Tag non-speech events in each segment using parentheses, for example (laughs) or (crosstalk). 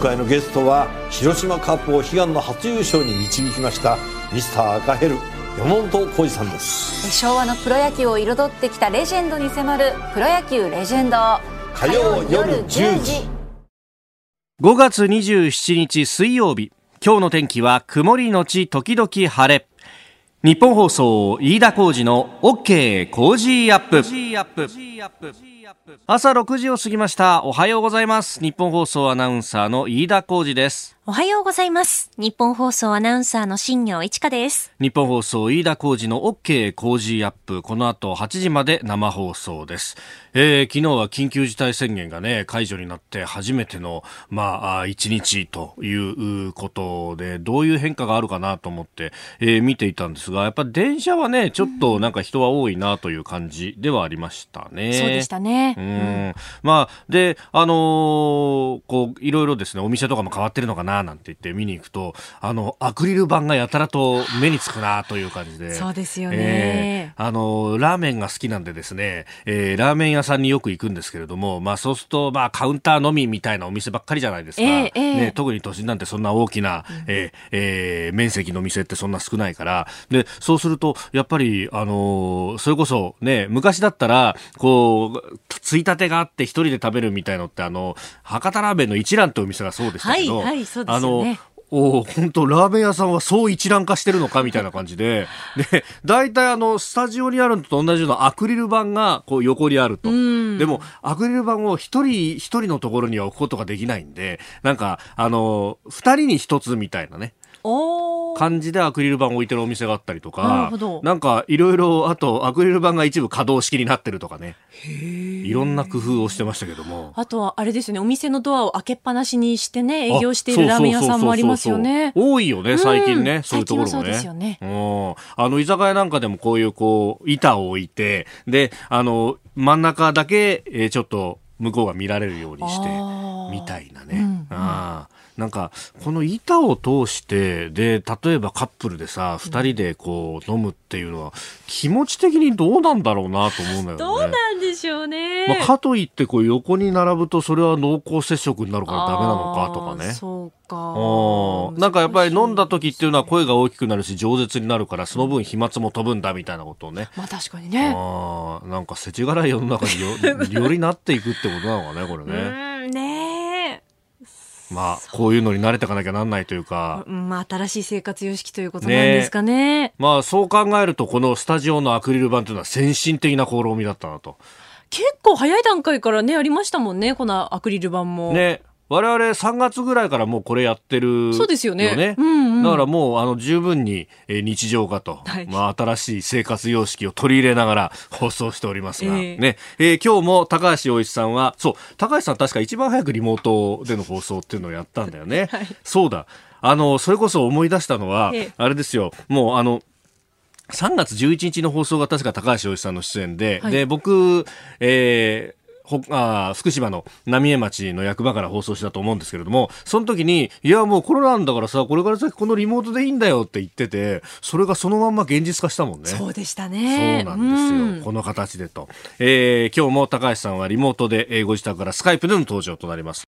回のゲストは広島カップを悲願の初優勝に導きましたミスター赤ヘル山本浩二さんです。昭和のプロ野球を彩ってきたレジェンドに迫る「プロ野球レジェンド」火曜夜10時。5月27日水曜日。今日の天気は曇りのち時々晴れ。日本放送飯田浩二の OK 工事アップ朝6時を過ぎました。おはようございます。日本放送アナウンサーの飯田浩二です。おはようございます日本放送アナウンサーの新業一華です日本放送飯田浩二の OK 工事アップこの後8時まで生放送ですえー、昨日は緊急事態宣言がね、解除になって初めての、まあ、一日ということで、どういう変化があるかなと思って、えー、見ていたんですが、やっぱ電車はね、ちょっとなんか人は多いなという感じではありましたね。そうでしたね。うん。まあ、で、あのー、こう、いろいろですね、お店とかも変わってるのかななんて言って見に行くと、あの、アクリル板がやたらと目につくなという感じで。そうですよね。えー、あのー、ラーメンが好きなんでですね、えー、ラーメン屋屋さんによく行くんですけれども、まあそうすると、まあカウンターのみみたいなお店ばっかりじゃないですか。えーえー、ね、特に都心なんてそんな大きな、えー、えー、面積の店ってそんな少ないから、で、そうすると、やっぱり、あのー、それこそね、昔だったら、こう、ついたてがあって一人で食べるみたいのって、あの、博多ラーメンの一蘭ってお店がそうでしたけど、はい、はい、そうです。あの、お本当ラーメン屋さんはそう一覧化してるのかみたいな感じで、(laughs) で、大体あの、スタジオにあるのと同じようなアクリル板がこう横にあると。でも、アクリル板を一人一人のところには置くことができないんで、なんか、あの、二人に一つみたいなね。感じでアクリル板を置いてるお店があったりとか、なんかいろいろ、あとアクリル板が一部可動式になってるとかね。いろんな工夫をしてましたけども。あとはあれですよね、お店のドアを開けっぱなしにしてね、営業しているラーメン屋さんもありますよね。多いよね、最近ね、そういうところもね。そうね。あの、居酒屋なんかでもこういうこう、板を置いて、で、あの、真ん中だけ、えー、ちょっと向こうが見られるようにして、みたいなね。うんうん、ああ。なんか、この板を通して、で、例えばカップルでさ、二人でこう飲むっていうのは、気持ち的にどうなんだろうなと思うんだよね。どうなんでしょうね。まあ、かといって、こう横に並ぶと、それは濃厚接触になるからダメなのかとかね。そうか。なんかやっぱり飲んだ時っていうのは声が大きくなるし、饒舌になるから、その分飛沫も飛ぶんだみたいなことをね。まあ確かにね。あなんか世知辛い世の中によ (laughs) よりなっていくってことなのかね、これねまあ、こういうのに慣れていかなきゃなんないというか。うん、まあ、新しい生活様式ということなんですかね。ねまあ、そう考えると、このスタジオのアクリル板というのは先進的な試みだったなと。結構早い段階からね、ありましたもんね、このアクリル板も。ね。我々3月ぐらいからもうこれやってる、そうですよね。うんうん、だからもうあの十分に日常化と、はい、まあ新しい生活様式を取り入れながら (laughs) 放送しておりますが、えー、ね、えー、今日も高橋洋一さんは、そう、高橋さん確か一番早くリモートでの放送っていうのをやったんだよね。(laughs) はい、そうだ。あの、それこそ思い出したのは、えー、あれですよ、もうあの、3月11日の放送が確か高橋洋一さんの出演で、はい、で、僕、えー、あ福島の浪江町の役場から放送したと思うんですけれども、その時に、いやもうコロナなんだからさ、これから先このリモートでいいんだよって言ってて、それがそのまんま現実化したもんね。そうでしたね。そうなんですよ。うん、この形でと。えー、今日も高橋さんはリモートで、えー、ご自宅からスカイプでの登場となります。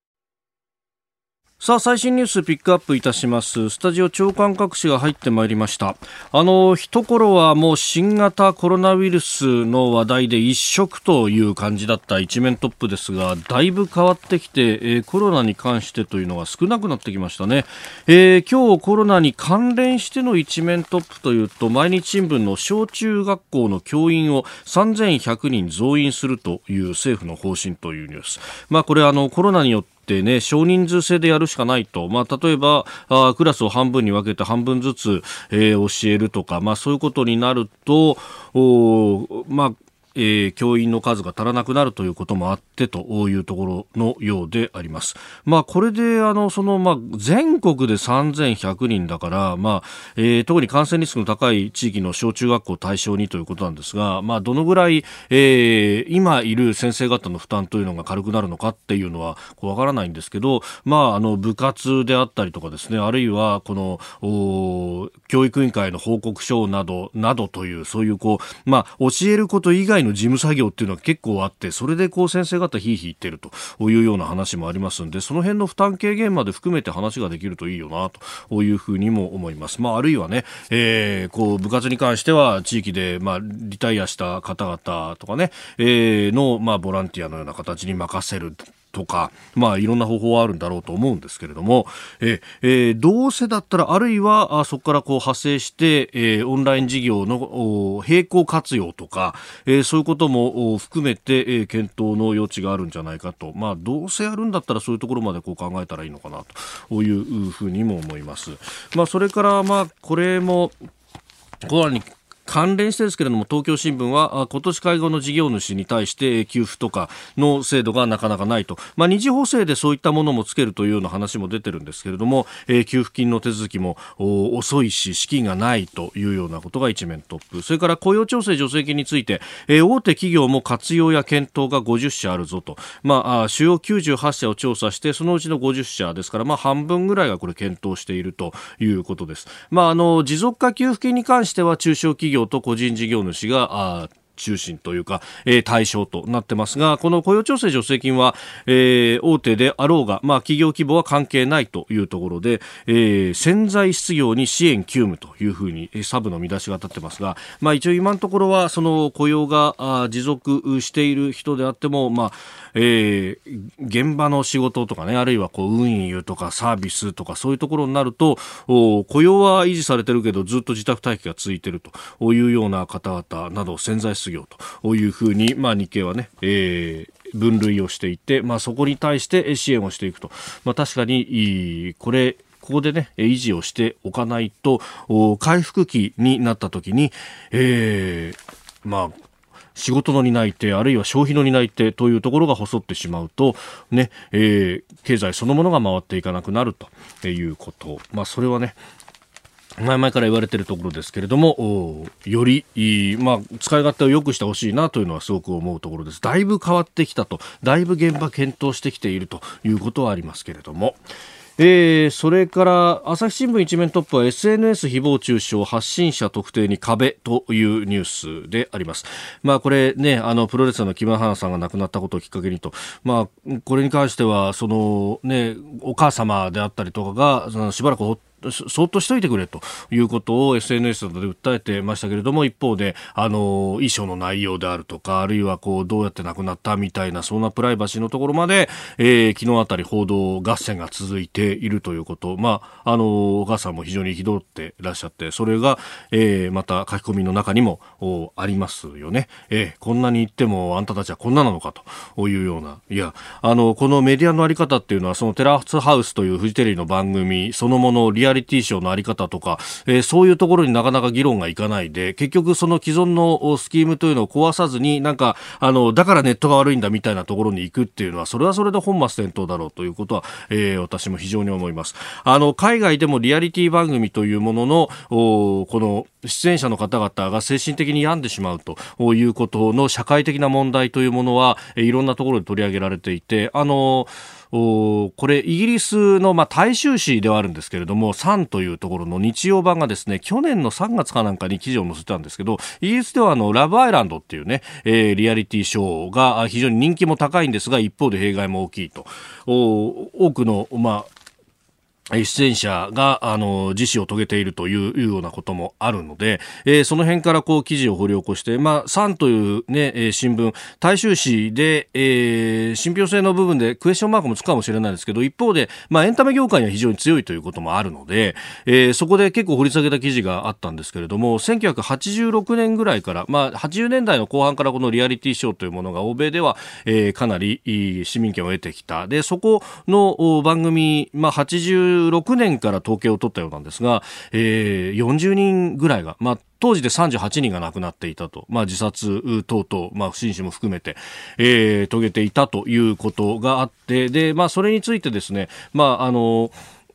さあ、最新ニュースピックアップいたします。スタジオ長官各紙が入ってまいりました。あの、一頃はもう新型コロナウイルスの話題で一色という感じだった一面トップですが、だいぶ変わってきて、えー、コロナに関してというのが少なくなってきましたね。えー、今日コロナに関連しての一面トップというと、毎日新聞の小中学校の教員を3100人増員するという政府の方針というニュース。まあこれあのコロナによっててね、少人数制でやるしかないと。まあ、例えば、あクラスを半分に分けて半分ずつ、えー、教えるとか、まあ、そういうことになると、おまあ、えー、教員の数が足らなくなるということもあってというところのようであります。まあ、これで、あの、その、まあ、全国で3100人だから、まあ、えー、特に感染リスクの高い地域の小中学校を対象にということなんですが、まあ、どのぐらい、えー、今いる先生方の負担というのが軽くなるのかっていうのは、こう、わからないんですけど、まあ、あの、部活であったりとかですね、あるいは、この、教育委員会の報告書など、などという、そういう、こう、まあ、教えること以外外の事務作業っていうのは結構あってそれでこう先生方ひいひい言ってるというような話もありますんでその辺の負担軽減まで含めて話ができるといいよなというふうにも思います。まあ、あるいはね、えー、こう部活に関しては地域で、まあ、リタイアした方々とかね、えー、の、まあ、ボランティアのような形に任せるとか、まあ、いろんな方法はあるんだろうと思うんですけれども、ええ、どうせだったら、あるいは、あそこからこう派生して、え、オンライン事業の並行活用とか、え、そういうことも含めて、え、検討の余地があるんじゃないかと。まあ、どうせやるんだったらそういうところまでこう考えたらいいのかなというふうにも思います。まあ、それから、まあ、これも、コロナに関連してですけれども東京新聞は今年会合の事業主に対して給付とかの制度がなかなかないと、まあ、二次補正でそういったものもつけるというような話も出てるんですけれども、えー、給付金の手続きも遅いし資金がないというようなことが一面トップ。それから雇用調整助成金について、えー、大手企業も活用や検討が50社あるぞと、まあ、主要98社を調査してそのうちの50社ですから、まあ、半分ぐらいがこれ検討しているということです。まあ、あの持続化給付金に関しては中小企業業と個人事業主が中心というか、えー、対象となってますが、この雇用調整助成金は、えー、大手であろうが、まあ、企業規模は関係ないというところで、えー、潜在失業に支援急務というふうに、サブの見出しが立ってますが、まあ、一応今のところは、その雇用があ持続している人であっても、まあ、えー、現場の仕事とかね、あるいはこう運輸とかサービスとかそういうところになると、お雇用は維持されてるけどずっと自宅待機が続いてるというような方々など潜在失業というふうに、まあ、日経はね、えー分類をしていて、まあ、そこに対して支援をしていくと、まあ、確かにこれここでね、維持をしておかないと、回復期になった時に、えー、まあ、仕事の担い手あるいは消費の担い手というところが細ってしまうと、ねえー、経済そのものが回っていかなくなるということ、まあ、それはね前々から言われているところですけれども、より、まあ、使い勝手を良くしてほしいなというのはすごく思うところです。だいぶ変わってきたと、だいぶ現場検討してきているということはありますけれども。えー、それから朝日新聞一面トップは SNS 誹謗中傷発信者特定に壁というニュースであります。まあこれね、あのプロレスラーの木村花さんが亡くなったことをきっかけにと、まあこれに関してはそのね、お母様であったりとかがそのしばらくそっとしといてくれということを SNS などで訴えてましたけれども一方であの遺書の内容であるとかあるいはこうどうやって亡くなったみたいなそんなプライバシーのところまで、えー、昨日あたり報道合戦が続いているということ。まああのお母さんも非常に憤っていらっしゃってそれが、えー、また書き込みの中にもありますよね、えー、こんなに言ってもあんたたちはこんななのかというような。いやあのこのメディアのあり方っていうのはそのテラスハウスというフジテレビの番組そのものをリアリティショーのあり方とか、えー、そういうところになかなか議論がいかないで、結局その既存のスキームというのを壊さずに、なんか、あの、だからネットが悪いんだみたいなところに行くっていうのは、それはそれで本末転倒だろうということは、えー、私も非常に思います。あの、海外でもリアリティ番組というものの、この、出演者の方々が精神的に病んでしまうということの社会的な問題というものは、いろんなところで取り上げられていて、あの、これイギリスの、まあ、大衆紙ではあるんですけれども、サンというところの日曜版がですね、去年の3月かなんかに記事を載せたんですけど、イギリスではあの、ラブアイランドっていうね、えー、リアリティショーが非常に人気も高いんですが、一方で弊害も大きいと。多くの、まあ、出演者が、あの、自死を遂げているというようなこともあるので、えー、その辺からこう記事を掘り起こして、まあ、サンというね、えー、新聞、大衆紙で、えー、信憑性の部分でクエスチョンマークもつくかもしれないですけど、一方で、まあ、エンタメ業界には非常に強いということもあるので、えー、そこで結構掘り下げた記事があったんですけれども、1986年ぐらいから、まあ、80年代の後半からこのリアリティショーというものが欧米では、えー、かなり市民権を得てきた。で、そこの番組、まあ、80 2016年から統計を取ったようなんですが、えー、40人ぐらいが、まあ、当時で38人が亡くなっていたと、まあ、自殺等々、まあ、不審死も含めて、えー、遂げていたということがあって、で、まあ、それについてですね、まあ、あの、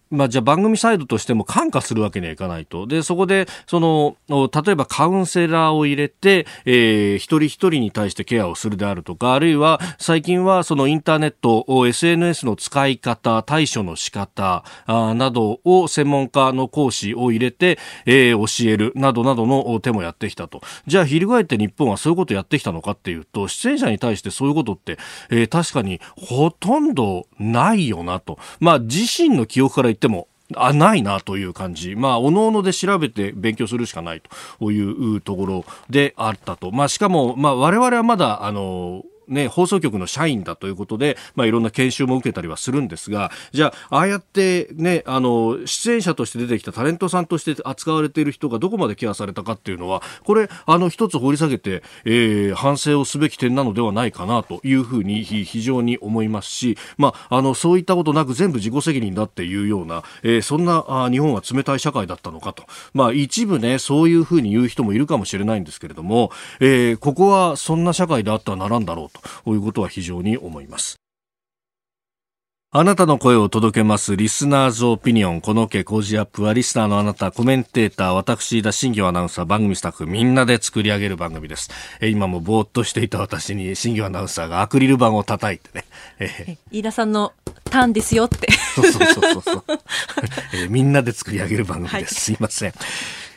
まあ、じゃあ番組サイドとしても感化するわけにはいかないと。で、そこで、その、例えばカウンセラーを入れて、えー、一人一人に対してケアをするであるとか、あるいは最近はそのインターネット、SNS の使い方、対処の仕方あなどを専門家の講師を入れて、えー、教えるなどなどの手もやってきたと。じゃあ、翻って日本はそういうことやってきたのかっていうと、出演者に対してそういうことって、えー、確かにほとんどないよなと。まあ、自身の記憶からっても、あ、ないなという感じ。まあ、おのおので調べて勉強するしかないというところであったと。まあ、しかも、まあ、我々はまだ、あの、ね、放送局の社員だということで、まあ、いろんな研修も受けたりはするんですが、じゃあ、ああやってね、あの、出演者として出てきたタレントさんとして扱われている人がどこまでケアされたかっていうのは、これ、あの、一つ掘り下げて、えー、反省をすべき点なのではないかなというふうに非常に思いますし、まあ、あの、そういったことなく全部自己責任だっていうような、えー、そんなあ日本は冷たい社会だったのかと。まあ、一部ね、そういうふうに言う人もいるかもしれないんですけれども、えー、ここはそんな社会であってはならんだろうということは非常に思います。あなたの声を届けます。リスナーズオピニオン。この家工事アップは、リスナーのあなた、コメンテーター、私、田新業アナウンサー、番組スタッフ、みんなで作り上げる番組です。え今もぼーっとしていた私に、新業アナウンサーがアクリル板を叩いてね。(laughs) え飯田さんのターンですよって。そうそうそうそう。(laughs) えみんなで作り上げる番組です。はい、すいません。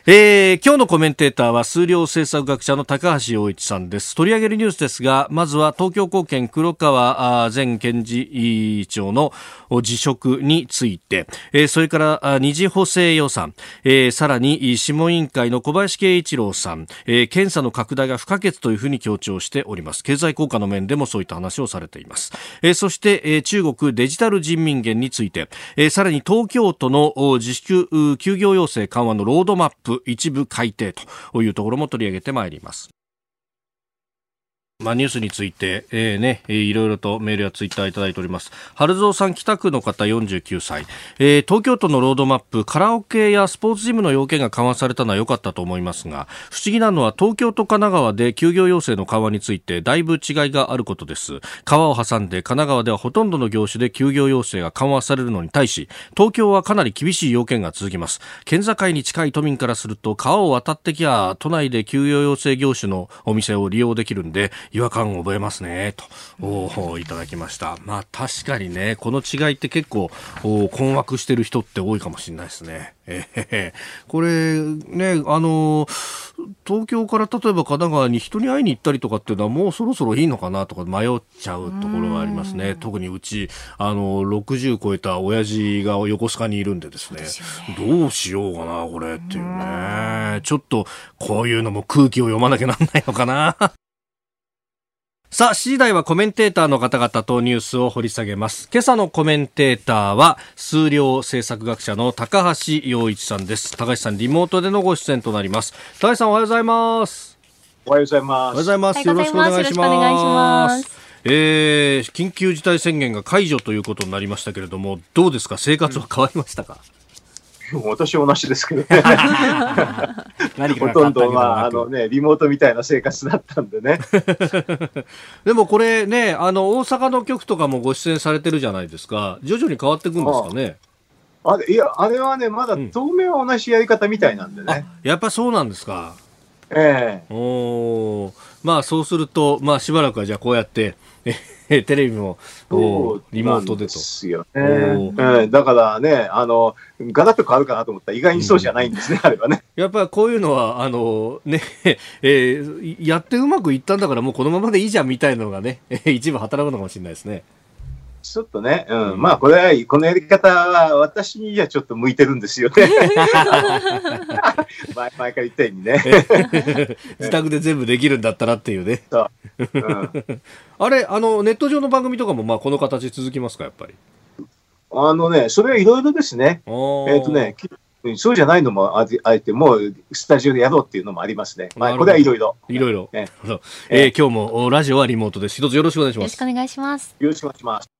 えー、今日のコメンテーターは数量政策学者の高橋洋一さんです。取り上げるニュースですがまずは東京高検黒川前検事委員長の辞職について、えー、それから二次補正予算、えー、さらに諮問委員会の小林慶一郎さん、えー、検査の拡大が不可欠というふうに強調しております。経済効果の面でもそういった話をされています、えー、そして、えー、中国デジタル人民元について、えー、さらに東京都の自粛休業要請緩和のロードマップ。プ一部改定というところも取り上げてまいります。まあ、ニュースについて、えー、ね、いろいろとメールやツイッターいただいております。春蔵さん北区の方49歳、えー、東京都のロードマップ、カラオケやスポーツジムの要件が緩和されたのは良かったと思いますが、不思議なのは東京と神奈川で休業要請の緩和についてだいぶ違いがあることです。川を挟んで神奈川ではほとんどの業種で休業要請が緩和されるのに対し、東京はかなり厳しい要件が続きます。県境に近い都民からすると、川を渡ってきゃ都内で休業要請業種のお店を利用できるんで、違和感を覚えますね、と、おいただきました。まあ確かにね、この違いって結構、困惑してる人って多いかもしれないですね。えー、これね、あの東京から例えば神奈川に人に会いに行ったりとかっていうのはもうそろそろいいのかなとか迷っちゃうところがありますね。特にうち、あの、60超えた親父が横須賀にいるんでですね、どうしようかな、これっていうね。ちょっとこういうのも空気を読まなきゃなんないのかな。さあ、7時台はコメンテーターの方々とニュースを掘り下げます。今朝のコメンテーターは、数量政策学者の高橋洋一さんです。高橋さん、リモートでのご出演となります。高橋さん、おはようございます。おはようございます。おはようございます。よろしくお願いします。えー、緊急事態宣言が解除ということになりましたけれども、どうですか？生活は変わりましたか、うん私同じですけどね。ほとんど、まあ、あのね、リモートみたいな生活だったんでね。(laughs) でもこれね、あの、大阪の局とかもご出演されてるじゃないですか。徐々に変わっていくんですかね。あいや、あれはね、まだ当面は同じやり方みたいなんでね。うん、やっぱそうなんですか。ええー、おまあそうすると、まあしばらくはじゃあこうやって、テレビもリモートでと。ですよね、うん。だからね、あの、ガラッと変わるかなと思ったら意外にそうじゃないんですね、うん、あれはね。やっぱりこういうのは、あの、ね、(laughs) えー、やってうまくいったんだからもうこのままでいいじゃんみたいなのがね、(laughs) 一部働くのかもしれないですね。ちょっとね、うん、うん、まあ、これは、このやり方は、私にはちょっと向いてるんですよね。(laughs) 前前から言ったようにね。(laughs) 自宅で全部できるんだったらっていうね。そう。うん、あれ、あの、ネット上の番組とかも、まあ、この形続きますか、やっぱり？あのね、それはいろいろですね。えっ、ー、とね、そうじゃないのもあえて、もうスタジオでやろうっていうのもありますね。まあ、これはいろいろ。いろいろ。ええー、今日もラジオはリモートです。一つよろしくお願いします。よろしくお願いします。よろしくお願いします。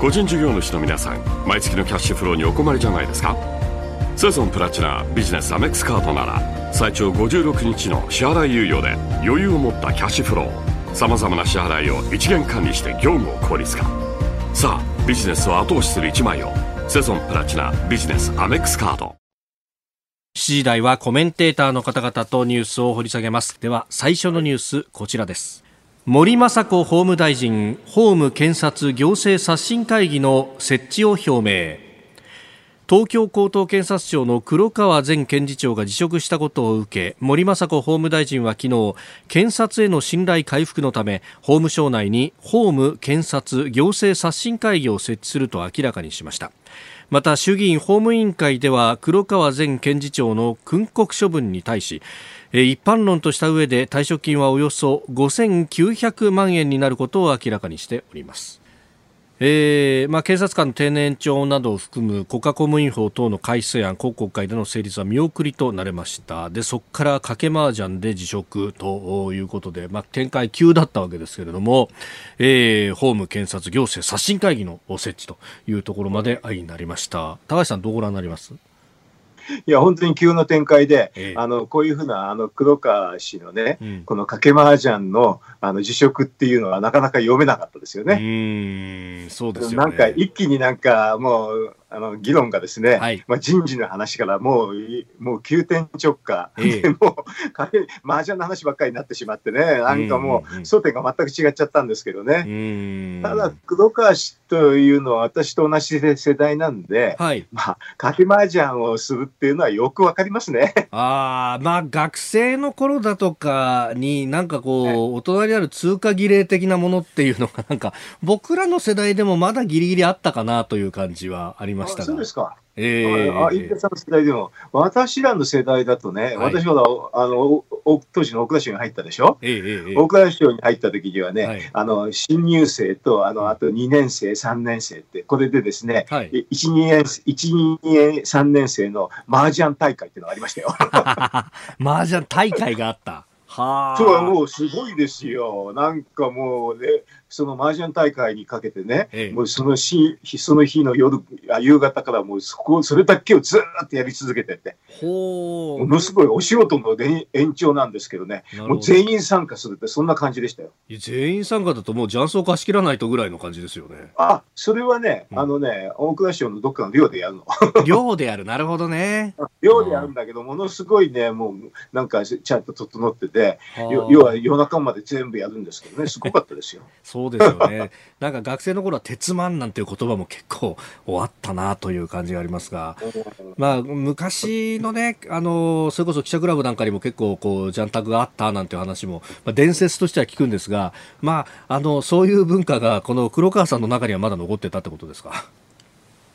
個人事業主の皆さん毎月のキャッシュフローにお困りじゃないですか？セゾンプラチナビジネスアメックスカードなら最長56日の支払い猶予で余裕を持ったキャッシュフローさまざまな支払いを一元管理して業務を効率化。さあビジネスを後押しする一枚をセゾンプラチナビジネスアメックスカード。7時台はコメンテーターの方々とニュースを掘り下げます。では最初のニュースこちらです。森雅子法務大臣法務検察行政刷新会議の設置を表明。東京高等検察庁の黒川前検事長が辞職したことを受け森雅子法務大臣は昨日検察への信頼回復のため法務省内に法務検察行政刷新会議を設置すると明らかにしました。また衆議院法務委員会では黒川前検事長の訓告処分に対し一般論とした上で退職金はおよそ5900万円になることを明らかにしております。えーまあ、警察官の定年延長などを含む国家公務員法等の改正案今国会での成立は見送りとなれました。でそこから賭け麻雀で辞職ということで、まあ、展開急だったわけですけれども、えー、法務検察行政刷新会議の設置というところまで相になりました。高橋さんどうご覧になります？いや、本当に急の展開で、ええ、あの、こういうふうな、あの、黒川氏のね、うん、この賭け麻雀の、あの、辞職っていうのはなかなか読めなかったですよね。うん、そうですよね。なんか、一気になんか、もう、あの議論がですね、はい、まあ、人事の話からもうもう急転直下、ええ、(laughs) もう麻雀の話ばっかりになってしまってね、なんかもう争点が全く違っちゃったんですけどね、ただ、黒川氏というのは私と同じ世代なんで、はい、まあ、賭け麻雀をするっていうのはよくわかりますね。(laughs) あまあ、学生の頃だとかに、なんかこう、大人にある通過儀礼的なものっていうのが、なんか、僕らの世代でもまだギリギリあったかなという感じはありましたが。そうですか。えー、あ、飯田さんの世代でも、私らの世代だとね、はい、私ほど、あの、当時の大蔵省に入ったでしょ、えー、大蔵省に入った時にはね、はい、あの、新入生と、あの、あと2年生、3年生って、これでですね、はい、1、2年、1、2年、3年生の麻雀大会っていうのがありましたよ。(laughs) 麻雀大会があった。はあ。そう、もうすごいですよ。なんかもうね、その麻雀大会にかけてね、ええ、もうその日、その日の夜、夕方からもうそこ、それだけをずっとやり続けてて、ものすごいお仕事の延長なんですけどね、ど。もう全員参加するって、そんな感じでしたよ。全員参加だと、もう雀荘貸し切らないとぐらいの感じですよね。あ、それはね、うん、あのね、大蔵省のどっかの寮でやるの。(laughs) 寮でやる、なるほどね。寮でやるんだけど、ものすごいね、もうなんかちゃんと整ってて、要は夜中まで全部やるんですけどね、すごかったですよ。(laughs) そうですよね。(laughs) なんか学生の頃は鉄マンなんていう言葉も結構終わったなという感じがありますが、まあ昔のね、あの、それこそ記者クラブなんかにも結構こう、ジャンタクがあったなんていう話も、まあ、伝説としては聞くんですが、まあ、あの、そういう文化がこの黒川さんの中にはまだ残ってたってことですか？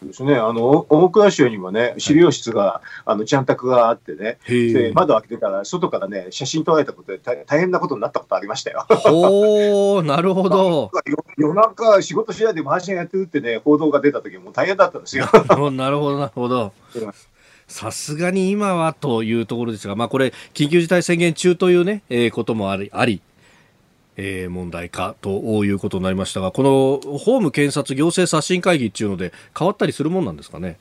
ですね、あの大蔵省にもね、資料室が、はい、あの、ちゃんたくがあってね、で窓開けてたら、外からね、写真撮られたことで大変なことになったことありましたよ。おなるほど。(laughs) 夜中、仕事しないで回しやってるってね、報道が出た時も大変だったんですよ。(laughs) なるほど、なるほど。(laughs) さすがに今はというところですが、まあ、これ、緊急事態宣言中というね、えー、こともあり、ありえー、問題かということになりましたが、この法務検察行政刷新会議っていうので、変わったりするもんなんですかね？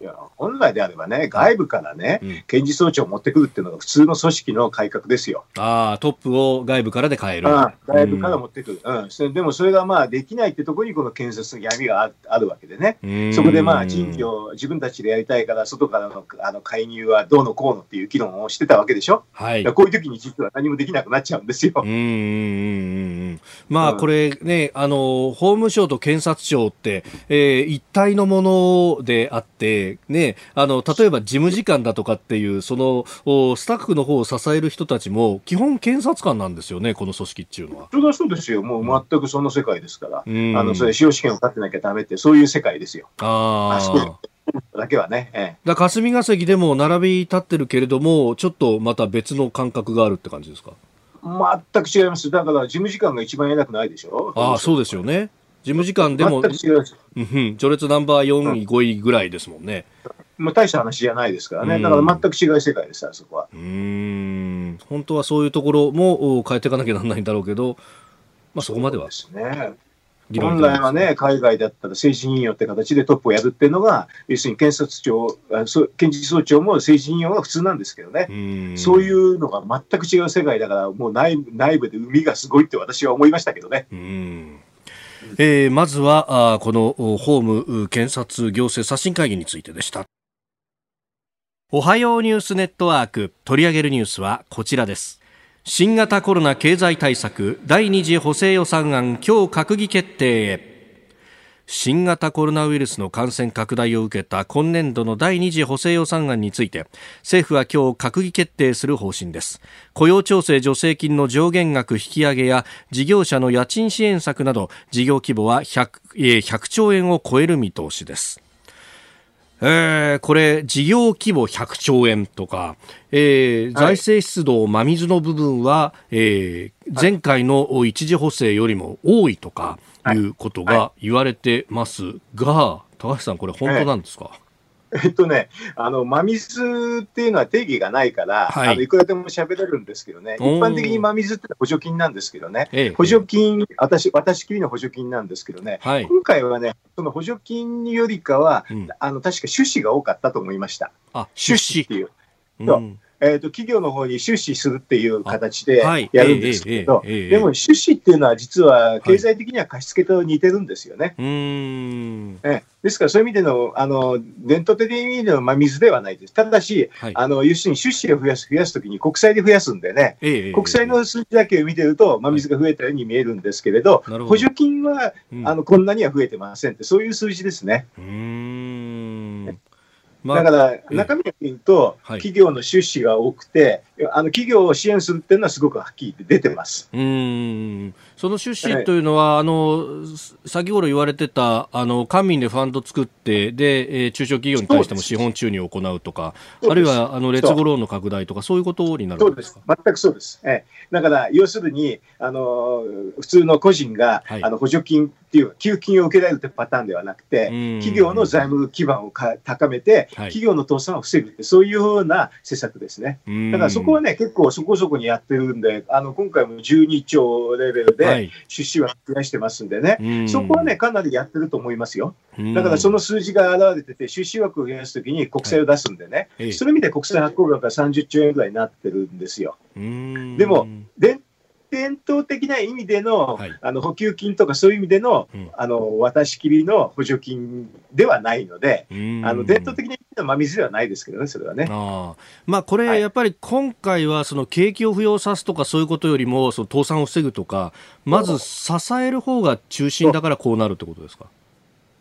いや本来であればね、外部からね、うん、検事総長を持ってくるっていうのが普通の組織の改革ですよ。ああ、トップを外部からで変える。あ外部から持ってくる、うん、うん、でもそれがまあできないってところに、この検察の闇があるわけでね、そこでまあ人事を自分たちでやりたいから、外からのあの介入はどうのこうのっていう議論をしてたわけでしょ。はい、こういう時に実は何もできなくなっちゃうんですよ。うんまあ、これね、あの、法務省と検察庁って、えー、一体のものであって、ね、あの、例えば事務次官だとかっていう、その、スタッフの方を支える人たちも、基本検察官なんですよね、この組織っていうのは。それはそうですよ。もう全くその世界ですから。うん、あの、それ、使用試験を立てなきゃダメって、そういう世界ですよ。ああ。だけはね。ええ、だ霞が関でも並び立ってるけれども、ちょっとまた別の感覚があるって感じですか？全く違います。だから事務次官が一番偉くないでしょああ、そうですよね。事務次官でも。うん、序列ナンバー4位、5位ぐらいですもんね。まあ、大した話じゃないですからね。だから全く違う世界です、あそこは。うん。本当はそういうところも変えていかなきゃならないんだろうけど、まあそこまでは。ですね。本来はね、海外だったら政治任用って形でトップをやるっていうのが、要するに検察庁、検事総長も政治任用が普通なんですけどね、そういうのが全く違う世界だから、もう内内部で海がすごいって私は思いましたけどね。えー、まずはあこの法務検察行政刷新会議についてでした。おはようニュースネットワーク取り上げるニュースはこちらです。新型コロナ経済対策第2次補正予算案今日閣議決定へ新型コロナウイルスの感染拡大を受けた今年度の第2次補正予算案について政府は今日閣議決定する方針です。雇用調整助成金の上限額引き上げや事業者の家賃支援策など事業規模は 100, 100兆円を超える見通しです。えー、これ、事業規模100兆円とか、えー、財政出動真水の部分は、えー、前回の一次補正よりも多いとかい。うことが言われてますが、高橋さん、これ本当なんですか、えっとね、あの、真水っていうのは定義がないから、はい、あのいくらでも喋れるんですけどね、一般的に真水って補助金なんですけどね、ええ、補助金、私、私きりの補助金なんですけどね、はい、今回はね、その補助金よりかは、うん、あの、確か趣旨が多かったと思いました。あ、趣旨。っていう。うんえーと、企業の方に出資するっていう形でやるんですけど、でも出資っていうのは実は経済的には貸し付けと似てるんですよね。はい、えですからそういう意味でのあの伝統的な意味での真水ではないです。ただし、はい、あの要するに出資を増やす増やすときに国債で増やすんでね、国債の数字だけを見てると真水が増えたように見えるんですけれど、ど補助金は、うん、あのこんなには増えてませんって、そういう数字ですね。うんまあ、だから、中身を見ると、企業の出資が多くて、あの企業を支援するっていうのはすごくはっきり出てます。うんその出資というのは、はい、あの先ほど言われてたあの官民でファンド作ってで、えー、中小企業に対しても資本注入を行うとか、あるいはあの劣後ローンの拡大とか、そういうことになるんですか？全くそうです、えー、だから要するにあの普通の個人が、はい、あの補助金っていう給付金を受けられるってパターンではなくて、企業の財務基盤をか高めて、はい、企業の倒産を防ぐって、そういうような施策ですね。だからそこはね、結構そこそこにやってるんで、あの今回も12兆レベルで出資は増やしてますんでね、はい、そこはね、かなりやってると思いますよ。だからその数字が現れてて、出資枠を増やすときに国債を出すんでね、はい、そういう意味で国債発行額が30兆円ぐらいになってるんですよ。でも、伝伝統的な意味でのはい、あの補給金とかそういう意味でのうん、あの渡し切りの補助金ではないので、あの伝統的な意味での真水ではないですけどね、それはね。あまあ、これ、はい、やっぱり今回はその景気を浮揚さすとかそういうことよりもその倒産を防ぐとか、まず支える方が中心だからこうなるってことですか？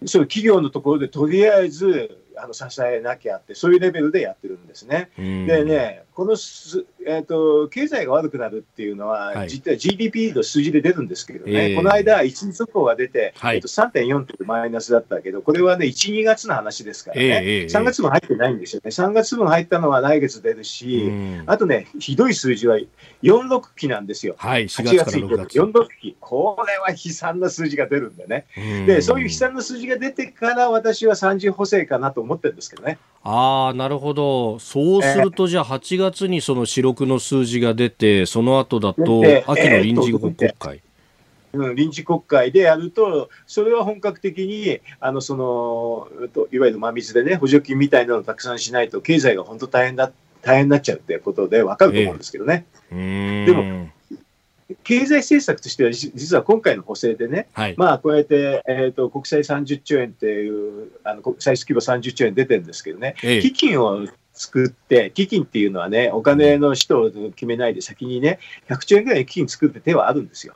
そう企業のところでとりあえずあの支えなきゃって、そういうレベルでやってるんですね。でね、このす、えーと、経済が悪くなるっていうのは、はい、実は GDP の数字で出るんですけどね、えー、この間、一日速報が出て、はい、えー、と3.4というマイナスだったけど、これはね、1、2月の話ですからね、えー、3月分入ってないんですよね、3月分入ったのは来月出るし、あとね、ひどい数字は46期なんですよ、はい、4月から6月。46期、これは悲惨な数字が出るんでね、でそういう悲惨な数字が出てから、私は30補正かなと思ってるんですけどね。ああ、なるほど。そうすると、じゃあ8月にその四六の数字が出て、その後だと、秋の臨時国会。うん、臨時国会でやると、それは本格的に、あの、その、いわゆる真水でね、補助金みたいなのをたくさんしないと、経済が本当大変だ、大変になっちゃうってことで分かると思うんですけどね。えー、でも、経済政策としては、実は今回の補正でね、はい、まあ、こうやって、えーと、国債30兆円っていう、あの国債規模30兆円出てるんですけどね、ええ、基金を作って、基金っていうのはね、お金の人を決めないで先にね、100兆円ぐらいの基金作って手はあるんですよ。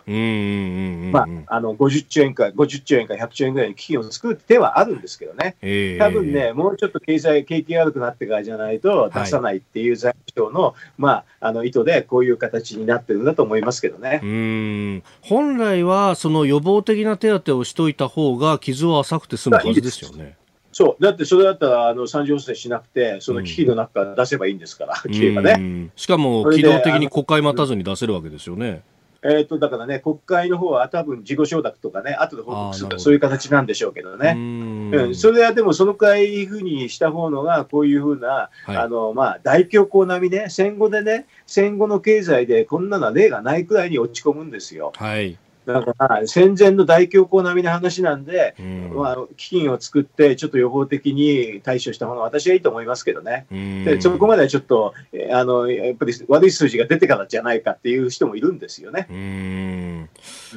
まあ、あの、50兆円か、50兆円か100兆円ぐらいの基金を作って手はあるんですけどね。多分ね、もうちょっと経済、景気が悪くなってからじゃないと出さないっていう財務省の、はい、まあ、あの、意図でこういう形になってるんだと思いますけどね。うん本来は、その予防的な手当をしといた方が傷は浅くて済むはずですよね。そう、だってそれだったら、あの、三次補正しなくて、その機器の中から出せばいいんですから、(laughs) うん、ればね。しかも、機動的に国会待たずに出せるわけですよね。えっ、と、だからね、国会の方は多分自己承諾とかね、後で報告するとそういう形なんでしょうけどね。うん、それはでも、そのくらいふうにした方のが、こういうふうな、はい、あの、まあ、大恐慌並みね、戦後でね、戦後の経済でこんなの例がないくらいに落ち込むんですよ。はい。だから戦前の大恐慌並みの話なんで、うん、まあ、基金を作って、ちょっと予防的に対処した方が私はいいと思いますけどね、うん、でそこまではちょっとあの、やっぱり悪い数字が出てからじゃないかっていう人もいるんですよね。うん。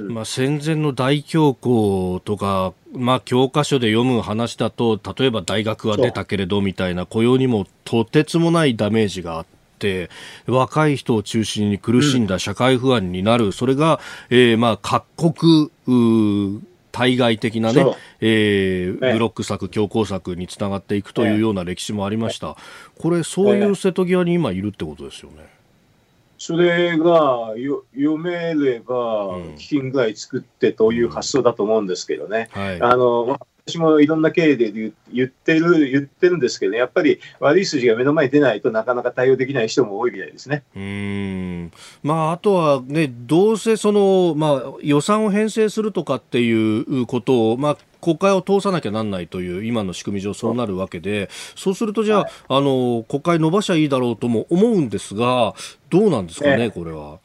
まあ、戦前の大恐慌とか、まあ、教科書で読む話だと、例えば大学は出たけれどみたいな雇用にもとてつもないダメージがあって。若い人を中心に苦しんだ社会不安になる、うん、それが、えー、まあ各国対外的なね、えー、ブロック策、強硬策につながっていくというような歴史もありました、これ、そういう瀬戸際に今いるってことですよね。それがよ読めれば、基金ぐらい作ってという発想だと思うんですけどね。うんはい、あの私もいろんな経緯で言ってる、言ってるんですけど、ね、やっぱり悪い筋が目の前に出ないとなかなか対応できない人も多いみたいですね。うん。まあ、あとはね、どうせその、まあ、予算を編成するとかっていうことを、まあ、国会を通さなきゃなんないという今の仕組み上そうなるわけで、そうするとじゃあ、はい、あの、国会伸ばしゃいいだろうとも思うんですが、どうなんですかね、これは。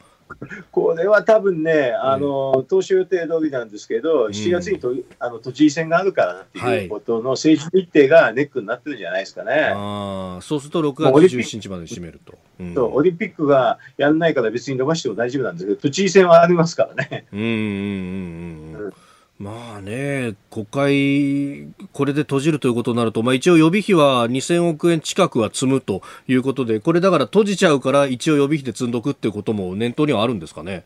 これは多分ね、あの、当初予定通りなんですけど、7月にと、あの都知事選があるからっていうことの政治日程がネックになってるんじゃないですかね。あそうすると6月17日まで締めると。うん、そうオリンピックがやらないから別に伸ばしても大丈夫なんですけど、都知事選はありますからね。うんうんうんうん。まあね、国会、これで閉じるということになると、まあ、一応予備費は2000億円近くは積むということで、これだから閉じちゃうから、一応予備費で積んどくっていうことも念頭にはあるんですかね？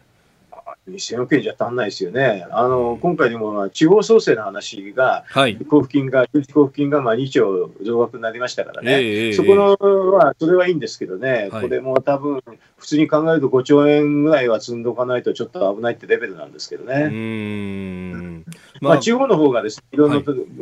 2000億円じゃ足んないですよね。あの、今回でも地方創生の話が、はい、交付金が、交付金がまあ2兆増額になりましたからね。えー、そこのは、それはいいんですけどね、はい、これも多分、普通に考えると5兆円ぐらいは積んどかないとちょっと危ないってレベルなんですけどね。うん。まあ、まあ、地方の方がですね、いろんな、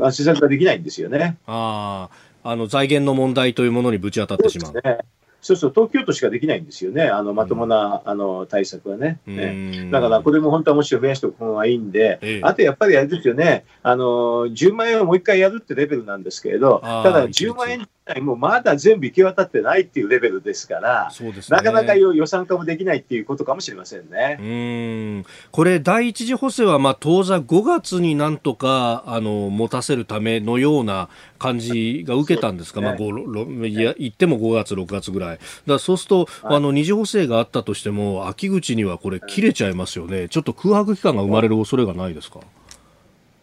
はい、施策ができないんですよね。ああ、あの、財源の問題というものにぶち当たってしまう。うね。そうそう、東京都しかできないんですよね、あのまともな、うん、あの対策はね。ね。だから、これも本当はもし増やしておく方がいいんで、ええ、あとやっぱりあれですよね、あの10万円をもう一回やるってレベルなんですけれど、ただ10万円もうまだ全部行き渡ってないっていうレベルですから、ね、なかなか予算化もできないっていうことかもしれませんね。うんこれ、第一次補正は、まあ、当座5月になんとかあの持たせるためのような感じが受けたんですか、すね、まあ、いや言っても5月、6月ぐらい。だそうすると、はい、あの二次補正があったとしても、秋口にはこれ、切れちゃいますよね、ちょっと空白期間が生まれる恐れがないですか？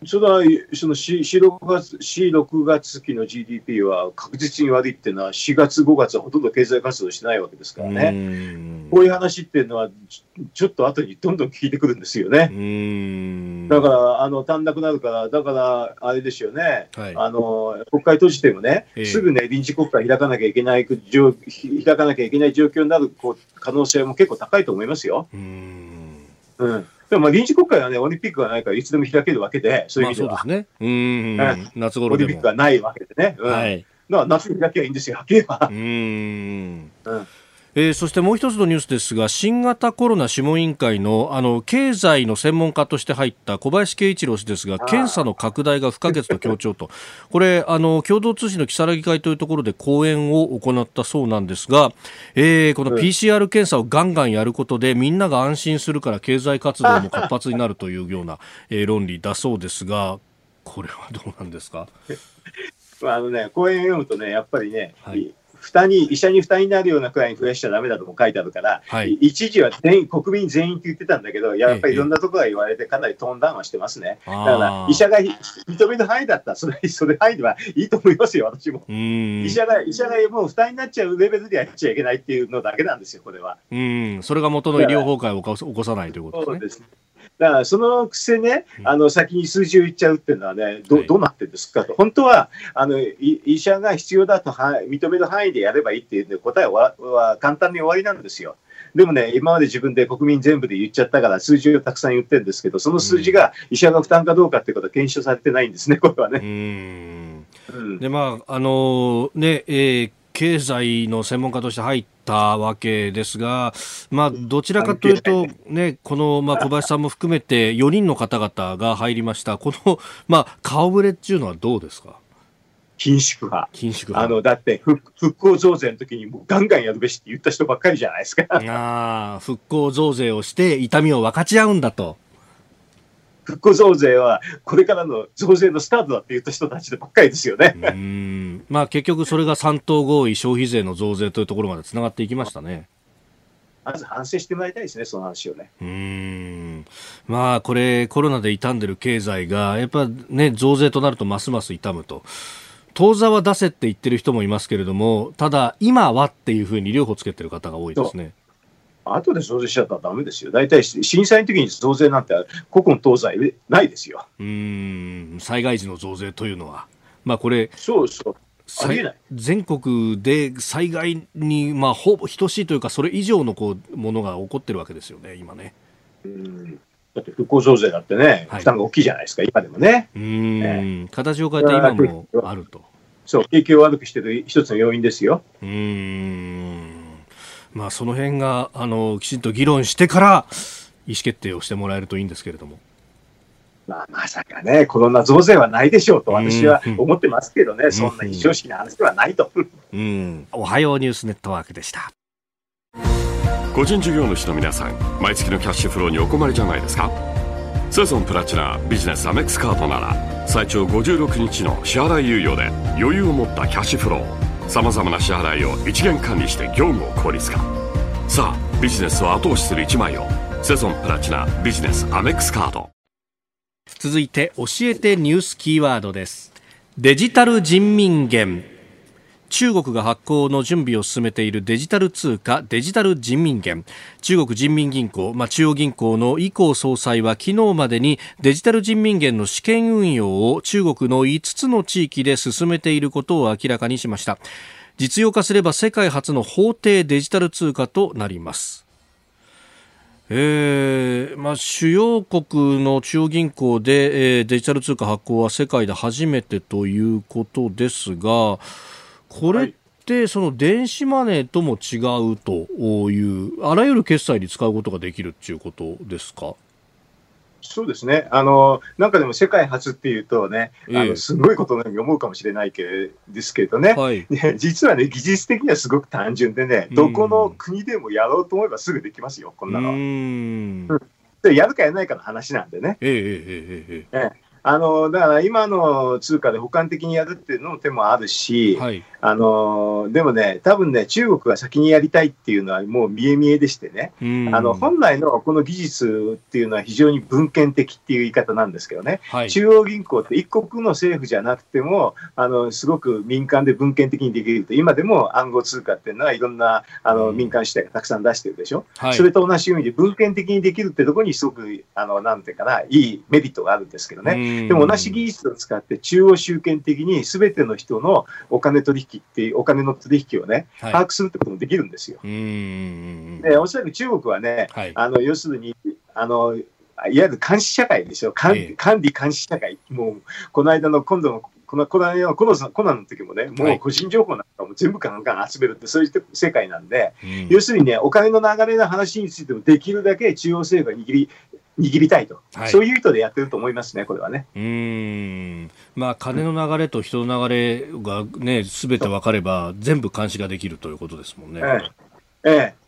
それはその C, C6 月 C6 月期の GDP は確実に悪いっていうのは4月5月はほとんど経済活動しないわけですからね。こういう話っていうのはちょっと後にどんどん聞いてくるんですよね。だからあの足んなくなるからだからあれですよね、はい、あの国会閉じてもね、えー、すぐね臨時国会開かなきゃいけない開かなきゃいけない状況になる可能性も結構高いと思いますよ。うんでもまあ臨時国会はね、オリンピックがないからいつでも開けるわけで、そういう意味では。まあ、そうですね。うん、夏頃オリンピックがないわけでね。うん、はい。だから夏に開けばいいんですよ、開ければ。うん。うんえー、そしてもう一つのニュースですが新型コロナ諮問委員会のあの経済の専門家として入った小林慶一郎氏ですが検査の拡大が不可欠と強調と。(laughs) これあの共同通信の如月会というところで講演を行ったそうなんですが、えー、この PCR 検査をガンガンやることでみんなが安心するから経済活動も活発になるというような、えー、論理だそうですがこれはどうなんですか？(laughs) あのね、講演を読むとね、やっぱりね、はい負担に、医者に負担になるようなくらいに増やしちゃだめだとも書いてあるから、はい、一時は全員、国民全員って言ってたんだけど、やっぱりいろんなところが言われて、かなりトーンダウンはしてますね。だから、医者が認める範囲だったら、それ、(laughs) それ範囲ではいいと思いますよ、私も。医者が、医者がもう負担になっちゃうレベルでやっちゃいけないっていうのだけなんですよ、これは。うん、それが元の医療崩壊を起こさないということですね。だからそのくせね、あの先に数字を言っちゃうっていうのはね、どどうなってるんですかと、本当はあの医者が必要だと認める範囲でやればいいっていう、答えはは簡単に終わりなんですよ。でもね、今まで自分で国民全部で言っちゃったから、数字をたくさん言ってるんですけど、その数字が医者が負担かどうかっていうことは検証されてないんですね、これはね。うん。でまああのー、ねえー経済の専門家として入ったわけですが、まあ、どちらかというと、ね、この、まあ、小林さんも含めて4人の方々が入りました、この、まあ、顔ぶれっていうのはどうですか？緊縮派。緊縮派。あの、だって復、復興増税の時にもうガンガンやるべしって言った人ばっかりじゃないですか。ああ、復興増税をして痛みを分かち合うんだと。復興増税はこれからの増税のスタートだって言った人たちでばっかりですよね。うんまあ、結局それが3党合意消費税の増税というところまでつながっていきましたね。まず反省してもらいたいですね、その話をね。うんまあ、これ、コロナで傷んでる経済が、やっぱね、増税となるとますます傷むと。当座は出せって言ってる人もいますけれども、ただ、今はっていうふうに両方つけてる方が多いですね。後で増税しちゃったらだめですよ。大体震災の時に増税なんて古今東西ないですよ。うん災害時の増税というのは、まあ、これそうそう全国で災害に、まあ、ほぼ等しいというかそれ以上のこうものが起こってるわけですよね、今ね。うんだって復興増税だってね、負担が大きいじゃないですか、今でもね。うん、形を変えて今もあると。そう、景気を悪くしてる一つの要因ですよ。うんまあ、その辺があのきちんと議論してから意思決定をしてもらえるといいんですけれども。まあ、まさかね、コロナ増税はないでしょうと私は思ってますけどね、そんな非常識な話ではないと。うん、おはようニュースネットワークでした。個人事業主の皆さん、毎月のキャッシュフローにお困りじゃないですか？セゾンプラチナビジネスアメックスカードなら最長56日の支払い猶予で余裕を持ったキャッシュフローさまざまな支払いを一元管理して業務を効率化。さあビジネスを後押しする一枚をセゾンプラチナビジネスアメックスカード。続いて教えてニュースキーワードです。デジタル人民元。中国が発行の準備を進めているデジタル通貨デジタル人民元。中国人民銀行、まあ、中央銀行の以降総裁は昨日までにデジタル人民元の試験運用を中国の5つの地域で進めていることを明らかにしました。実用化すれば世界初の法定デジタル通貨となります。えーまあ、主要国の中央銀行で、えー、デジタル通貨発行は世界で初めてということですが、これってその電子マネーとも違うというあらゆる決済に使うことができるっていうことですか？そうですね。あの、なんかでも世界初っていうとね、えー、あのすごいことのように思うかもしれないけですけどね、はい、実はね、技術的にはすごく単純でね、どこの国でもやろうと思えばすぐできますよ、こんなの。うん。でやるかやらないかの話なんでね。えー、えー、えー、えー、あのだから今の通貨で補完的にやるっていうのも手もあるし、はい、あのでもね、多分ね、中国が先にやりたいっていうのはもう見え見えでしてね、あの本来のこの技術っていうのは非常に文献的っていう言い方なんですけどね、はい、中央銀行って一国の政府じゃなくても、あのすごく民間で文献的にできると、今でも暗号通貨っていうのはいろんなあの民間主体がたくさん出してるでしょ、はい、それと同じ意味で文献的にできるってところにすごく、あのなんていうかな、いいメリットがあるんですけどね。でも同じ技術を使って中央集権的にすべての人のお金取引っていう、お金の取引をね、はい、把握するってこともできるんですよ。で、おそらく中国はね、はい、あの、要するに、あの、いわゆる監視社会でしょ？管,、管理監視社会。もう、この間の今度のこのこの間のコナの時もね、もう個人情報なんかも全部ガンガン集めるって、そういう世界なんで、うん、要するにね、お金の流れの話についてもできるだけ中央政府が握り握りたいと、はい、そういう意図でやってると思いますね、これはね。うんまあ、金の流れと人の流れがね、すべて分かれば、全部監視ができるということですもんね。えええ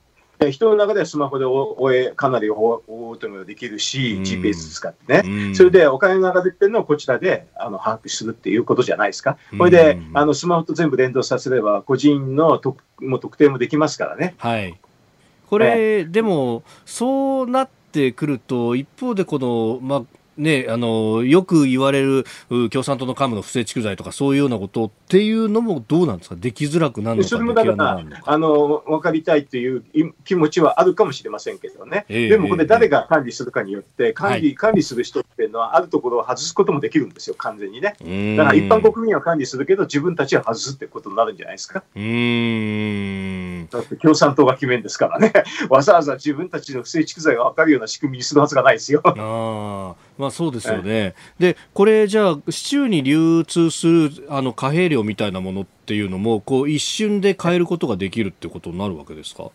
人の中ではスマホで追え、かなり追うというのができるし、GPS 使ってね、それでお金の流れてるのをこちらであの把握するっていうことじゃないですか。これで、あのスマホと全部連動させれば、個人のとも特定もできますからね。はい。これ、でも、そうなってくると、一方でこの、まあ、ね、あのよく言われる共産党の幹部の不正蓄財とかそういうようなことっていうのもどうなんですか、できづらくなるそれもだからあの分かりたいという気持ちはあるかもしれませんけどね、えー、でもこれ、誰が管理するかによって、管理、管理する人っていうのは、あるところを外すこともできるんですよ、完全にね。だから一般国民は管理するけど、自分たちは外すってことになるんじゃないですか。うん。だって共産党が決めんですからね、(laughs) わざわざ自分たちの不正蓄財が分かるような仕組みにするはずがないですよ。あまあ、そうですよね、でこれ、じゃあ、市中に流通するあの貨幣量みたいなものっていうのも、こう一瞬で変えることができるってことになるわけですか？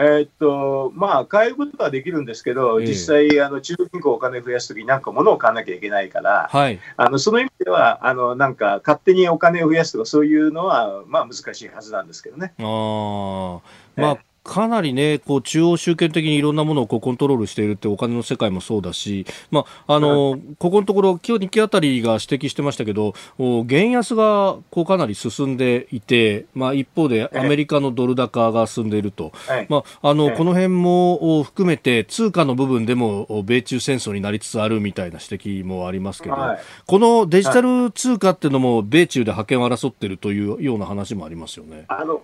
えー、っとまあ、変えることはできるんですけど、えー、実際、あの中国銀行お金増やすとき、なんか物を買わなきゃいけないから、はい、あのその意味ではあの、なんか勝手にお金を増やすとか、そういうのは、まあ、難しいはずなんですけどね。あまあ、かなりね、こう中央集権的にいろんなものをこうコントロールしているってお金の世界もそうだし、まあ、あの、ここのところ、今日日経あたりが指摘してましたけど、原安がこうかなり進んでいて、まあ、一方でアメリカのドル高が進んでいると、まあ、あの、この辺も含めて通貨の部分でも米中戦争になりつつあるみたいな指摘もありますけど、このデジタル通貨っていうのも米中で覇権を争っているというような話もありますよね。あの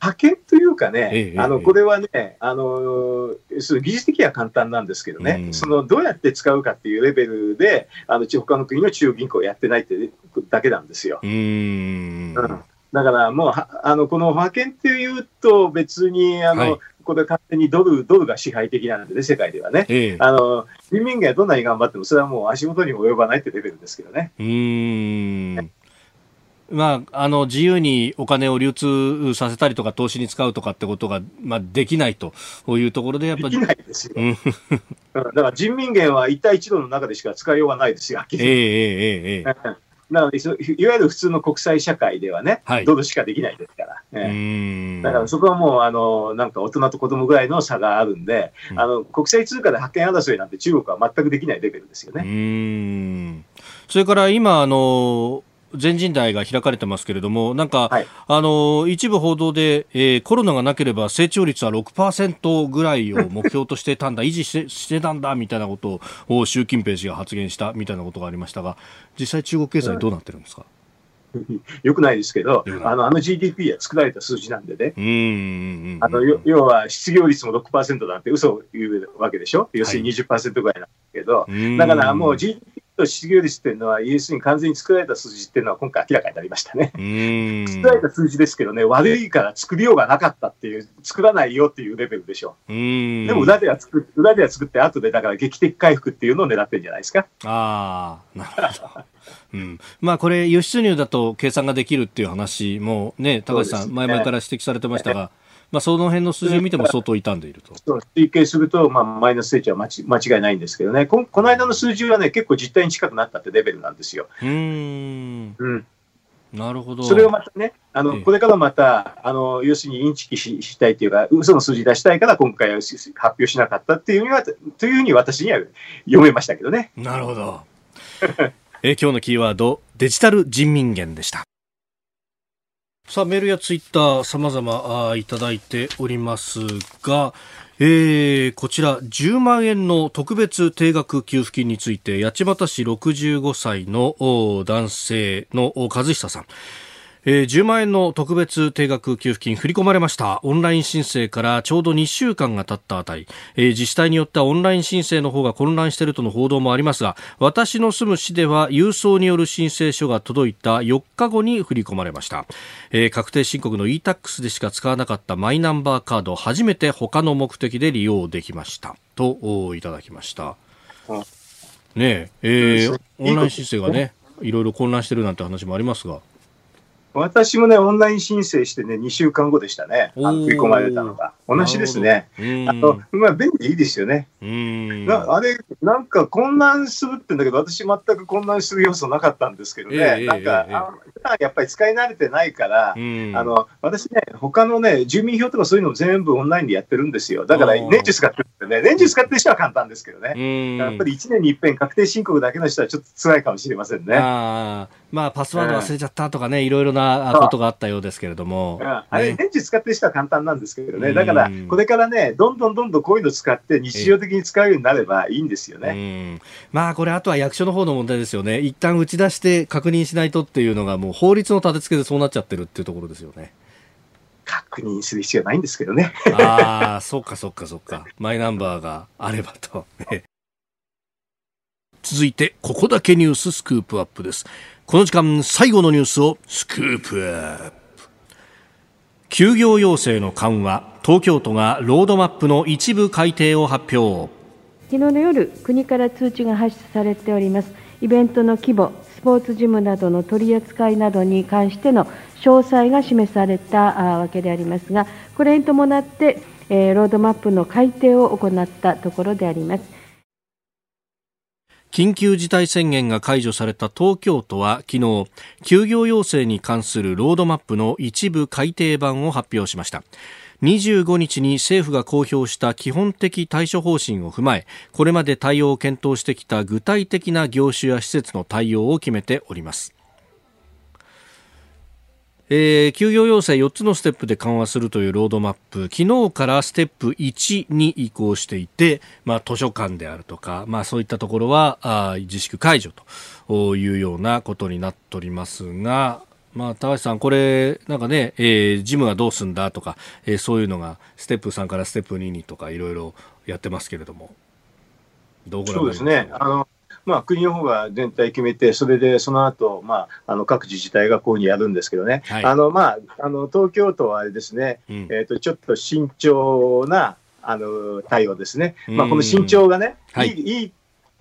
派遣というかね、ええ、あのこれはね、あの技術的には簡単なんですけどね、うん、そのどうやって使うかっていうレベルで、あの他の国の中央銀行やってないってだけなんですよ。うん、だからもうあのこの派遣っていうと、別にあの、はい。これ勝手にドルドルが支配的なんでね、世界ではね。ええ、あの人民元がどんなに頑張っても、それはもう足元に及ばないってレベルですけどね。うんまあ、あの自由にお金を流通させたりとか投資に使うとかってことが、まあ、できないというところでやっぱり。できないですよ。だから人民元は一帯一路の中でしか使いようがないですよ、ええええええ。なので、いわゆる普通の国際社会ではね、はい、ドルしかできないですから。えー、だからそこはもう、あの、なんか大人と子供ぐらいの差があるんで、うん、あの、国際通貨で覇権争いなんて中国は全くできないレベルですよね。それから今、あの、全人代が開かれてますけれども、なんか、はい、あの一部報道で、えー、コロナがなければ成長率は6%ぐらいを目標としてたんだ、(laughs) 維持してしてたんだみたいなことを習近平氏が発言したみたいなことがありましたが、実際、中国経済、どうなってるんですか？(laughs) よくないですけど、あのあの GDP は作られた数字なんでね、あの要は失業率も6%なんて嘘を言うわけでしょ、要するに20%ぐらいなんですけど、はい、だからもう GDP と失業率っていうのは、要するに完全に作られた数字っていうのは今回明らかになりましたね。作られた数字ですけどね、悪いから作りようがなかったっていう、作らないよっていうレベルでしょう。でも裏では作裏では作って、後でだから劇的回復っていうのを狙ってるんじゃないですか。ああ、なるほど。うん、まあこれ、輸出入だと計算ができるっていう話もね、高橋さん、前々から指摘されてましたが、まあ、その辺の数字を見ても相当傷んでいると。推計すると、まあ、マイナス成長は間違いないんですけどねこ、この間の数字はね、結構実態に近くなったってレベルなんですよ。うんうんなるほど。それをまたね、あの、これからまた、あの、要するにインチキししたいというか、嘘の数字出したいから今回は発表しなかったっていうには、というふうに私には読めましたけどね。なるほど。え今日のキーワード、デジタル人民元でした。さあ、メールやツイッターさまざまいただいておりますが、えー、こちら10万円の特別定額給付金について八街市65歳の男性の和久さん。えー、10万円の特別定額給付金振り込まれました。オンライン申請からちょうど2週間が経ったあたり、えー、自治体によってはオンライン申請の方が混乱しているとの報道もありますが私の住む市では郵送による申請書が届いた4日後に振り込まれました、えー、確定申告の e-tax でしか使わなかったマイナンバーカード初めて他の目的で利用できました。といただきました。ねええー、オンライン申請がねいろいろ混乱してるなんて話もありますが私もね、オンライン申請してね、2週間後でしたね、あの振り込まれたのが。同じですね。あのまあ、便利でいいですよね。なあれ、なんか混乱するってんだけど、私、全く混乱する要素なかったんですけどね、えー、なんか、えー、あやっぱり使い慣れてないから、あの私ね、他のね、住民票とかそういうの全部オンラインでやってるんですよ。だから、年中使ってるんでね、年中使ってる人は簡単ですけどね、やっぱり1年に一遍確定申告だけの人はちょっと辛いかもしれませんね。あまあ、パスワード忘れちゃったとかね、いろいろなことがあったようですけれども。あれ、年中使ってる人は簡単なんですけどね、だから、これからね、どんどんどんどんこういうの使って、日常的に使うようになればいいんですよね。まあ、これ、あとは役所の方の問題ですよね、一旦打ち出して確認しないとっていうのが、もう法律の立て付けでそうなっちゃってるっていうところですよね。確認する必要ないんですけどね。ああ、そっかそっかそっか。マイナンバーがあればと。続いて、ここだけニューススクープアップです。この時間、最後のニュースをスクープアップ。休業要請の緩和、東京都がロードマップの一部改定を発表。昨日の夜、国から通知が発出されております。イベントの規模、スポーツジムなどの取り扱いなどに関しての詳細が示されたわけでありますが、これに伴って、えロードマップの改定を行ったところであります。緊急事態宣言が解除された東京都は昨日休業要請に関するロードマップの一部改訂版を発表しました。25日に政府が公表した基本的対処方針を踏まえこれまで対応を検討してきた具体的な業種や施設の対応を決めております。えー、休業要請4つのステップで緩和するというロードマップ。昨日からステップ1に移行していて、まあ、図書館であるとか、まあ、そういったところはあ自粛解除というようなことになっておりますが、まあ、高橋さん、これ、なんかね、えー、ジムはどうすんだとか、えー、そういうのがステップ3からステップ2にとかいろいろやってますけれども、どうご覧になりますか？まあ、国の方が全体決めて、それでその後、まあ、あの各自治体がこういうふうにやるんですけどね、はい、あのまあ、あの東京都はあれですね、うん、えーと、ちょっと慎重なあの対応ですね、まあ、この慎重がね、いいいい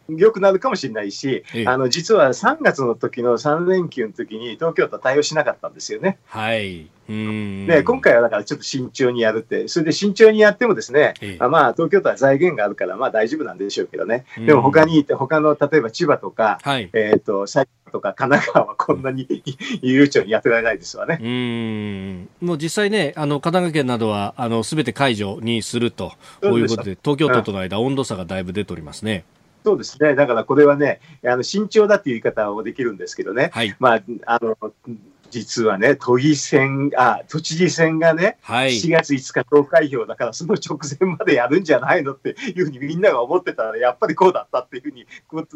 良くなるかもしれないし、ええ、あの実は3月の時の3連休の時に東京都は対応しなかったんですよね。はい。で今回はだからちょっと慎重にやるって、それで慎重にやってもですね、まあ東京都は財源があるからまあ大丈夫なんでしょうけどね。でも他にいて他の例えば千葉とか、はい、えと埼玉とか神奈川はこんなに (laughs) 悠長にやってられないですわね。うんもう実際ね、あの神奈川県などはあのすべて解除にするということで、東京都との間、温度差がだいぶ出ておりますね。そうですね。だからこれはね、あの慎重だっていう言い方もできるんですけどね。はい、まあ、あの、実はね、都議選、あ、都知事選がね、はい、7月5日投開票だから、その直前までやるんじゃないのっていうふうにみんなが思ってたら、やっぱりこうだったっていうふうに、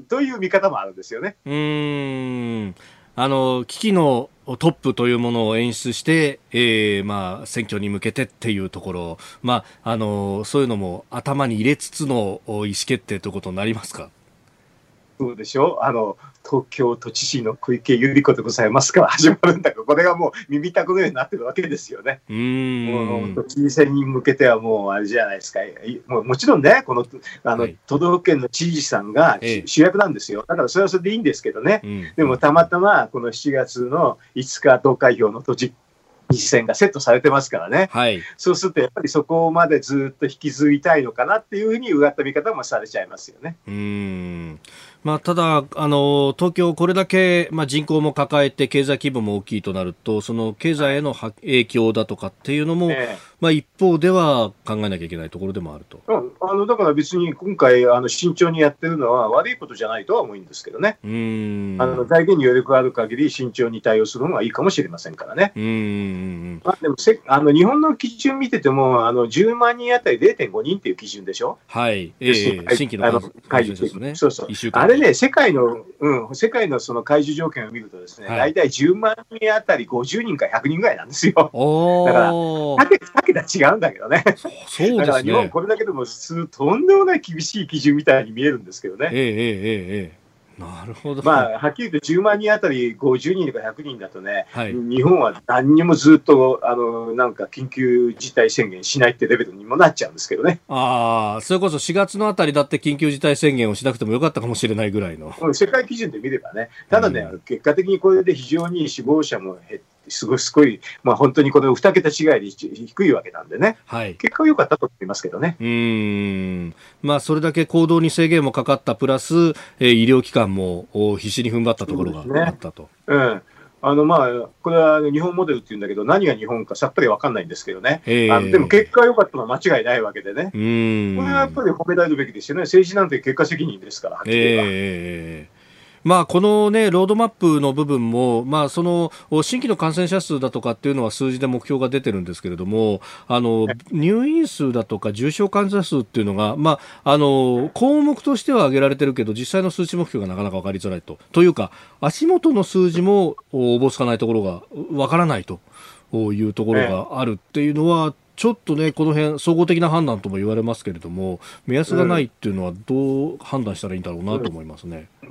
という見方もあるんですよね。うん。あの、危機のトップというものを演出して、えー、まあ、選挙に向けてっていうところ、まあ、あの、そういうのも頭に入れつつの意思決定ということになりますか？そうでしょ？あの、東京都知事の小池百合子でございますから始まるんだから、これがもう耳たくのようになってるわけですよね。うんもう都知事選に向けてはもうあれじゃないですか。もうもちろんね、このあの、はい、都道府県の知事さんが主役なんですよ。だからそれはそれでいいんですけどね。うん、でもたまたまこの7月の5日投開票の都知実践がセットされてますからね、はい、そうするとやっぱりそこまでずっと引き継ぎたいのかなっていうふうにうがった見方もされちゃいますよね。うんまあ、ただあの、東京、これだけ、まあ、人口も抱えて経済規模も大きいとなるとその経済への影響だとかっていうのも、えーまあ、一方では考えなきゃいけないところでもあると。うん、あのだから別に今回、あの慎重にやってるのは悪いことじゃないとは思うんですけどね、うん。あの財源に余力がある限り慎重に対応するのがいいかもしれませんからね。うんまあ、でもせあの日本の基準見てても、あの10万人当たり0.5人っていう基準でしょ？はい、えー、新規の解除ですね。そうそう。あれね、世界の、うん、世界のその解除条件を見るとですね、はい、大体10万人当たり50人か100人ぐらいなんですよ。だから、違うんだけどね。そうですね。だから日本これだけでもとんでもない厳しい基準みたいに見えるんですけどね。ええええええ。なるほど。まあ、はっきり言って10万人あたり50人とか100人だとね、はい、日本は何にもずっと、あの、なんか緊急事態宣言しないってレベルにもなっちゃうんですけどね。ああ、それこそ4月のあたりだって緊急事態宣言をしなくてもよかったかもしれないぐらいの。世界基準で見ればね。ただね、うん、結果的にこれで非常に死亡者も減って、すごい、すごい、まあ本当にこの2桁違いで低いわけなんでね、はい、結果は良かったと思いますけどね。うん。まあ、それだけ行動に制限もかかったプラス、えー、医療機関も必死に踏ん張ったところがあったと。うね、うん。あのまあ、これは日本モデルっていうんだけど、何が日本かさっぱり分かんないんですけどね、あのでも結果が良かったのは間違いないわけでね、これはやっぱり褒められるべきですよね、政治なんて結果責任ですから、はっきり言えば。えーまあ、この、ね、ロードマップの部分も、まあ、その新規の感染者数だとかっていうのは数字で目標が出てるんですけれどもあの入院数だとか重症患者数っていうのが、まあ、あの項目としては挙げられてるけど実際の数値目標がなかなか分かりづらいと。というか足元の数字もおぼつかないところが分からないというところがあるっていうのは、ちょっとね、この辺、総合的な判断とも言われますけれども、目安がないっていうのは、どう判断したらいいんだろうなと思いますね。うん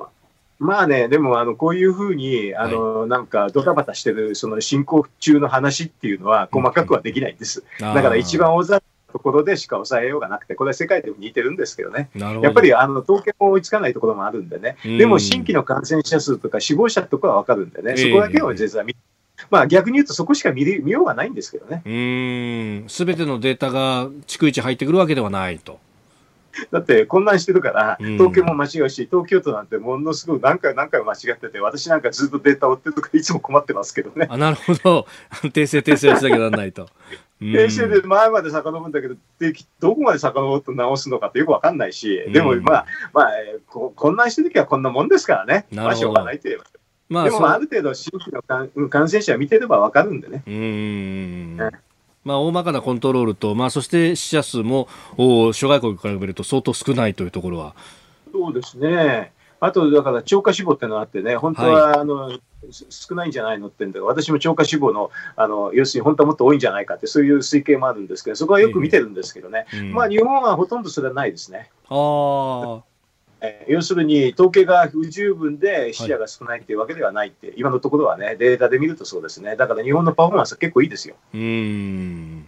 まあね、でもあのこういうふうにあの、はい、なんかドタバタしてるその進行中の話っていうのは細かくはできないんです。だから一番大ざところでしか抑えようがなくて、これは世界でも似てるんですけどね、ど。やっぱりあの統計も追いつかないところもあるんでね、でも新規の感染者数とか死亡者とかは分かるんでね、そこだけを実は見まあ逆に言うとそこしか見見ようがないんですけどね。すべてのデータが逐一入ってくるわけではないと。(laughs) だって混乱してるから、東京も間違うし、東京都なんてものすごい何回何回も間違ってて、私なんかずっとデータ追ってるとか、いつも困ってますけどね。あなるほど、訂正、訂正しなきゃならないと。訂正で前まで遡るんだけど、でどこまで遡って直すのかってよくわかんないし、でもまあ、まあ、こ混乱してるときはこんなもんですからね、まあ、しょうがないと言えば。まあ、でもある程度、新規の感染者見てればわかるんでね。うん。ねまあ、大まかなコントロールと、まあ、そして死者数も諸外国から比べると相当少ないというところは。そうですね。あと、だから超過死亡っていうのがあってね、本当は、はい、あの少ないんじゃないのってんだ私も超過死亡のあの、要するに本当はもっと多いんじゃないかって、そういう推計もあるんですけど、そこはよく見てるんですけどね、えーうん、まあ日本はほとんどそれはないですね。あえ要するに統計が不十分で死者が少ないというわけではないって、はい、今のところはね、データで見るとそうですね、だから日本のパフォーマンスは結構いいですよ。うん。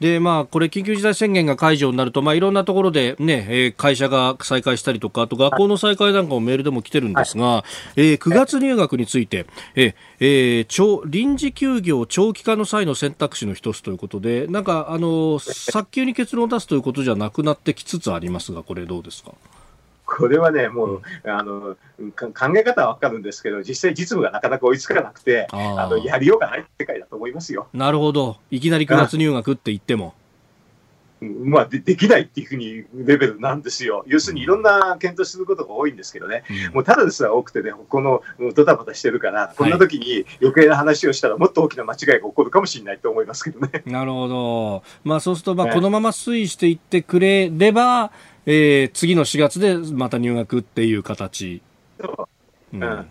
でまあ、これ、緊急事態宣言が解除になると、まあ、いろんなところで、ねえー、会社が再開したりとか、あと学校の再開なんかもメールでも来てるんですが、はい、えー、9月入学について、ええー、長臨時休業長期化の際の選択肢の一つということで、なんか、あの早急に結論を出すということじゃなくなってきつつありますが、これ、どうですか？これはね、もう、うん、あの考え方は分かるんですけど、実際、実務がなかなか追いつかなくて、あのやりようがない世界だと思いますよ。なるほど、いきなり9月入学って言っても。まあで、できないっていうふうにレベルなんですよ。要するにいろんな検討することが多いんですけどね、うん、もうただですら多くてね、このドタバタしてるから、こんな時に余計な話をしたら、もっと大きな間違いが起こるかもしれないと思いますけどね。なるほど。まあそうすると、まあこのまま推移していってくれれば、えー、次の4月でまた入学っていう形。そう。うん。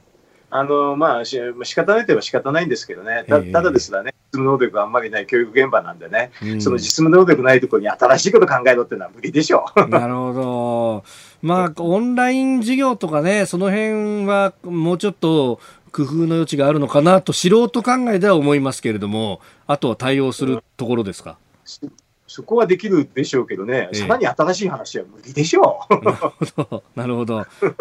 あの、まあ、し仕方ないといえば仕方ないんですけどね。たただですらね、実務能力があんまりない教育現場なんでね、うん、その実務能力ないところに新しいこと考えろっていうのは無理でしょう。(laughs) なるほど。まあ、オンライン授業とかね、その辺はもうちょっと工夫の余地があるのかなと素人考えでは思いますけれども、あとは対応するところですか？そこはできるでしょうけどね、さらに新しい話は無理でしょう。(laughs) なるほど。なるほ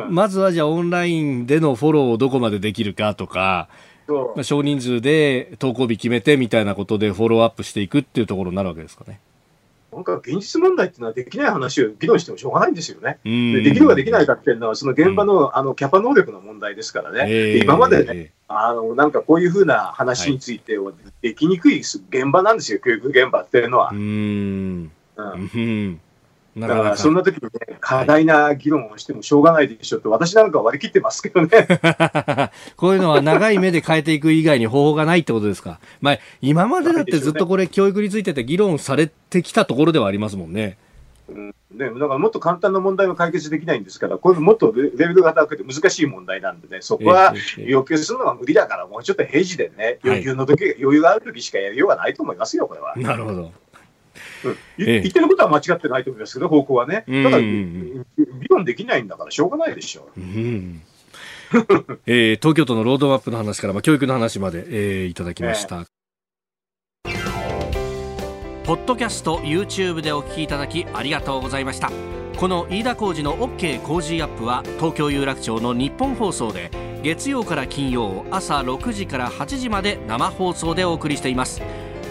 ど。まずはじゃあオンラインでのフォローをどこまでできるかとか、まあ、少人数で投稿日決めてみたいなことでフォローアップしていくっていうところになるわけですかね。なんか現実問題っていうのはできない話を議論してもしょうがないんですよね。でできるかできないかっていうのは、その現場の,、あのキャパ能力の問題ですからね。えー、今までね、あのなんかこういうふうな話についてはできにくい現場なんですよ、教育現場っていうのは。うん、うんだからそんな時にね、過大な議論をしてもしょうがないでしょって、私なんか割り切ってますけどね。(laughs) こういうのは長い目で変えていく以外に方法がないってことですか？まあ、今までだってずっとこれ、教育についてて議論されてきたところではありますもんね。うん、ね、だからもっと簡単な問題も解決できないんですから、これもっとレベルが高くて難しい問題なんでね、そこは要求するのは無理だから、もうちょっと平時でね、余裕の時、はい、余裕がある時しかやりようがないと思いますよ、これは。なるほど。言ってることは間違ってないと思いますけど、方向はね。ただ、議論できないんだからしょうがないでしょう。うんえー、東京都のロードマップの話から、まあ、教育の話まで、えー、いただきました。えー、ポッドキャスト YouTube でお聞きいただきありがとうございました。この飯田浩司の OK 工事アップは東京有楽町の日本放送で月曜から金曜朝6時から8時まで生放送でお送りしています